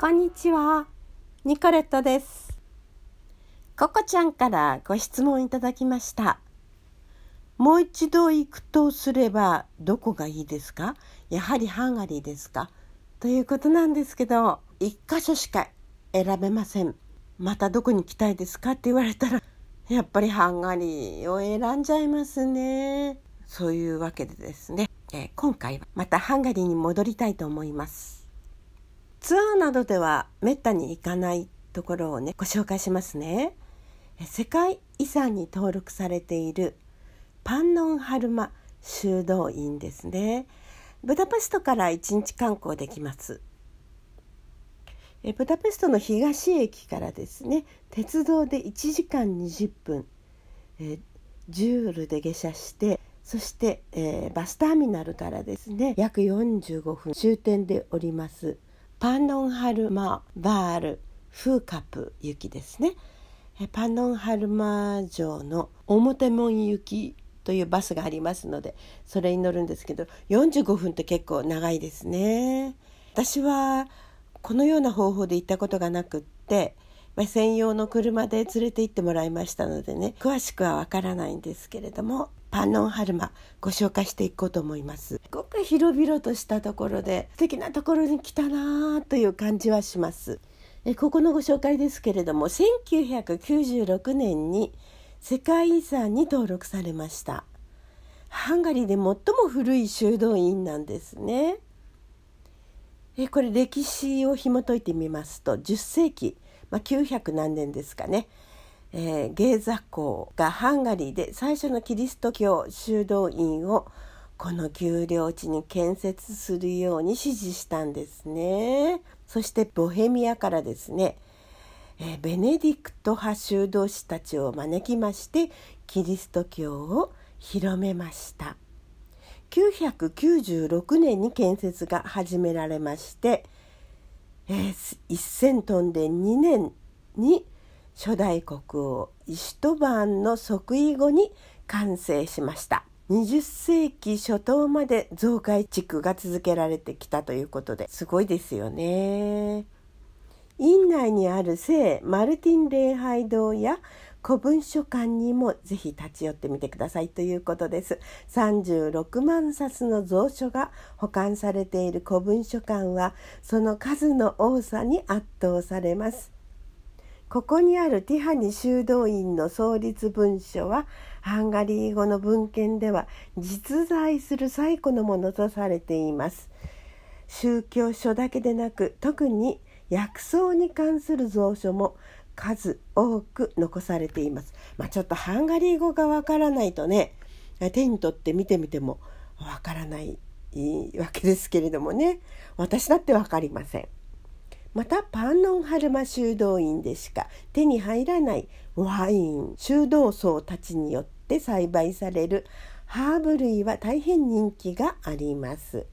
こんにちは、ニコレットです。ココちゃんからご質問いただきました。もう一度行くとすればどこがいいですか？やはりハンガリーですか？ということなんですけど、一箇所しか選べません。またどこに行きたいですか？って言われたら、やっぱりハンガリーを選んじゃいますね。そういうわけでですね、えー今回はまたハンガリーに戻りたいと思います。ツアーなどではめったに行かないところをねご紹介しますね。え世界遺産に登録されているパンノンハルマ修道院ですね。ブダペストから1日観光できます。えブダペストの東駅からですね鉄道で1時間20分。えジュールで下車してそして、えーバスターミナルからですね約45分終点でおります。パンノンハルマバールフーカプ行きですね。パンノンハルマ城の表門行きというバスがありますのでそれに乗るんですけど45分って結構長いですね。私はこのような方法で行ったことがなくって専用の車で連れて行ってもらいましたのでね詳しくはわからないんですけれどもパンノンハルマご紹介していこうと思います。すごく広々としたところで素敵なところに来たなという感じはします。えここのご紹介ですけれども1996年に世界遺産に登録されました。ハンガリーで最も古い修道院なんですね。えこれ歴史を紐解いてみますと10世紀、まあ、900何年ですかね、えーゲーザ公がハンガリーで最初のキリスト教修道院をこの丘陵地に建設するように指示したんですね。そしてボヘミアからですね、えーベネディクト派修道士たちを招きましてキリスト教を広めました。996年に建設が始められまして、えー1000トンで2年に初代国王イシュトバーンの即位後に完成しました。20世紀初頭まで増改築が続けられてきたということですごいですよね。院内にある聖マルティン礼拝堂や古文書館にもぜひ立ち寄ってみてくださいということです。36万冊の蔵書が保管されている古文書館はその数の多さに圧倒されます。ここにあるティハニ修道院の創立文書はハンガリー語の文献では実在する最古のものとされています宗教書だけでなく特に薬草に関する蔵書も数多く残されています。まあ、ちょっとハンガリー語がわからないとね手に取って見てみてもわからないわけですけれどもね私だってわかりません。またパンノンハルマ修道院でしか手に入らないワイン修道僧たちによって栽培されるハーブ類は大変人気があります。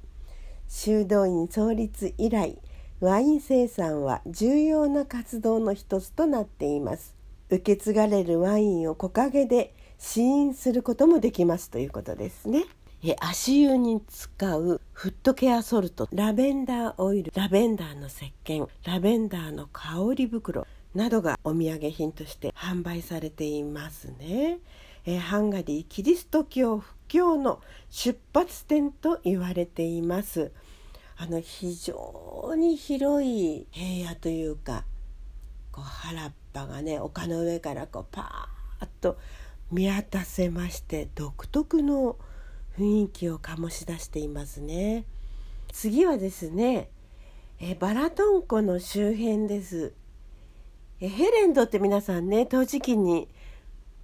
修道院創立以来ワイン生産は重要な活動の一つとなっています受け継がれるワインを木陰で試飲することもできますということですねえ足湯に使うフットケアソルトラベンダーオイルラベンダーの石鹸ラベンダーの香り袋などがお土産品として販売されていますね。えハンガリーキリスト教布教の出発点と言われています。あの非常に広い平野というかこう原っぱがね丘の上からこうパーッと見渡せまして独特の雰囲気を醸し出していますね。次はですねえバラトン湖の周辺です。えヘレンドって皆さんね陶磁器に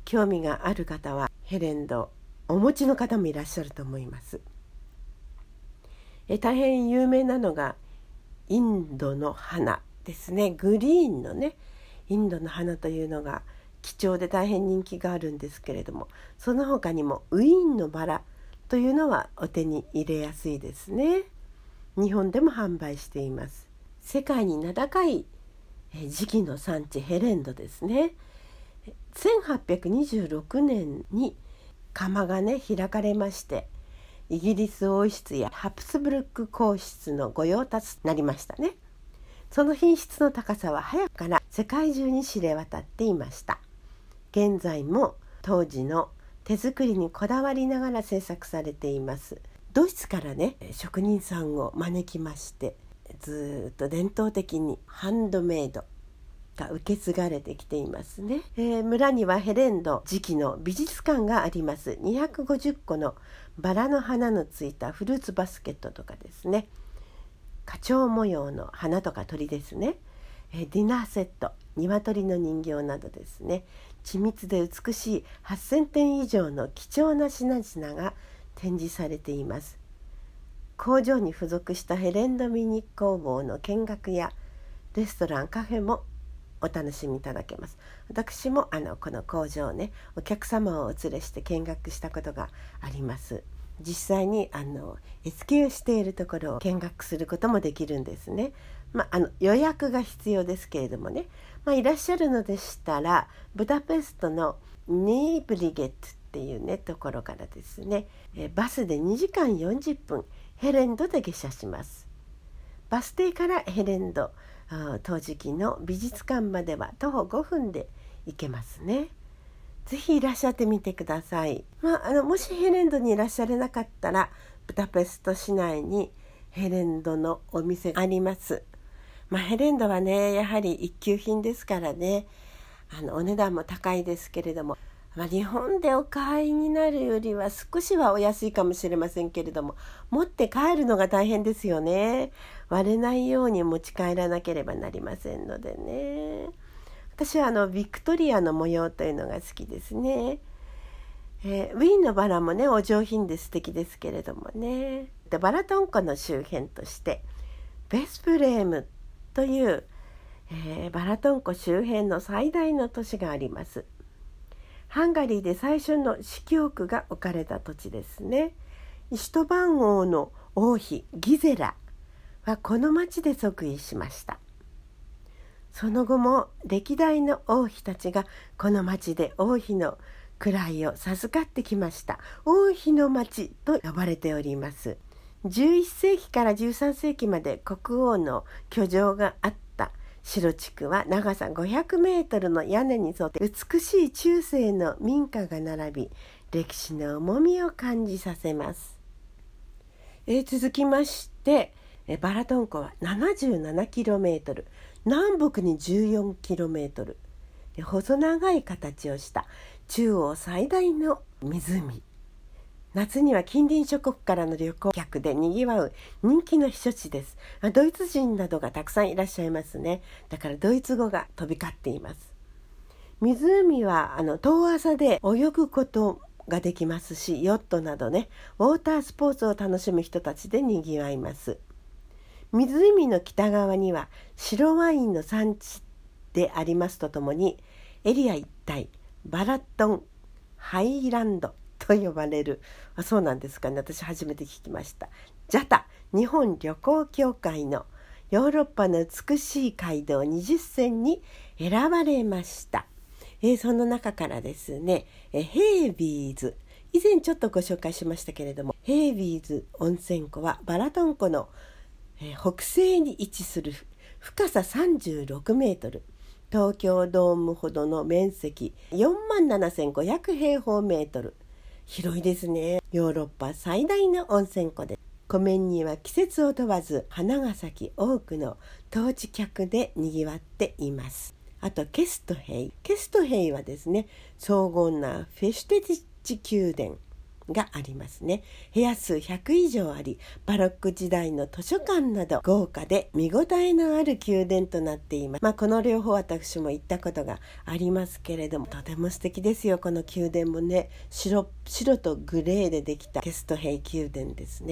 興味がある方はヘレンドお持ちの方もいらっしゃると思います。え大変有名なのがインドの花ですね。グリーンのねインドの花というのが貴重で大変人気があるんですけれどもその他にもウィーンのバラというのはお手に入れやすいですね。日本でも販売しています。世界に名高いえ磁器の産地ヘレンドですね。1826年に窯がね開かれましてイギリス王室やハプスブルック皇室の御用達になりましたね。その品質の高さは早くから世界中に知れ渡っていました。現在も当時の手作りにこだわりながら制作されています。ドイツからね職人さんを招きましてずっと伝統的にハンドメイドが受け継がれてきていますね、えー、村にはヘレンド時期の美術館があります。250個のバラの花のついたフルーツバスケットとかですね。花鳥模様の花とか鳥ですね、えディナーセット鶏の人形などですね。緻密で美しい8,000点以上の貴重な品々が展示されています。工場に付属したヘレンドミニ工房の見学やレストランカフェもお楽しみいただけます。私もあのこの工場をねお客様をお連れして見学したことがあります。実際にあの絵付けをしているところを見学することもできるんですね。まあ、あの予約が必要ですけれどもね、まあ、いらっしゃるのでしたらブダペストのニーブリゲットっていうねところからですねえバスで2時間40分ヘレンドで下車します。バス停からヘレンド陶磁器の美術館までは徒歩5分で行けますね。ぜひいらっしゃってみてください。まあ、あのもしヘレンドにいらっしゃれなかったらブダペスト市内にヘレンドのお店があります。ま、ヘレンドはねやはり一級品ですからね。あのお値段も高いですけれども、まあ、日本でお買いになるよりは少しはお安いかもしれませんけれども。持って帰るのが大変ですよね。割れないように持ち帰らなければなりませんのでね。私はあのビクトリアの模様というのが好きですね。えー、ウィーンのバラもねお上品で素敵ですけれどもね。でバラトン湖の周辺としてベスプレームという、えー、バラトン湖周辺の最大の都市があります。ハンガリーで最初の司教区が置かれた土地ですね。イシュトバン王の王妃ギゼラはこの町で即位しました。その後も歴代の王妃たちがこの町で王妃の位を授かってきました。王妃の町と呼ばれております。11世紀から13世紀まで国王の居城があった。城地区は長さ500メートルの屋根に沿って美しい中世の民家が並び歴史の重みを感じさせます、えー、続きましてえバラトン湖は 77km 南北に 14km 細長い形をした中央最大の湖。夏には近隣諸国からの旅行客でにぎわう人気の避暑地です。ドイツ人などがたくさんいらっしゃいますね。だからドイツ語が飛び交っています。湖はあの遠浅で泳ぐことができますしヨットなどねウォータースポーツを楽しむ人たちでにぎわいます。湖の北側には白ワインの産地でありますとともにエリア一帯バラットンハイランド。と呼ばれる。あそうなんですかね。私初めて聞きました。JATA 日本旅行協会のヨーロッパの美しい街道20選に選ばれました、えー、その中からですね、えヘイビーズ。以前ちょっとご紹介しましたけれどもヘイビーズ温泉湖はバラトン湖のえ北西に位置する深さ36メートル。東京ドームほどの面積4万7500平方メートル。広いですね。ヨーロッパ最大の温泉湖で湖面には季節を問わず花が咲き多くの当地客でにぎわっています。あとケストヘイ。ケストヘイはですね荘厳なフェシュテティッチ宮殿。がありますね。部屋数100以上ありバロック時代の図書館など豪華で見応えのある宮殿となっています。まあこの両方私も行ったことがありますけれどもとても素敵ですよこの宮殿もね。白白とグレーでできたケストヘイ宮殿ですね。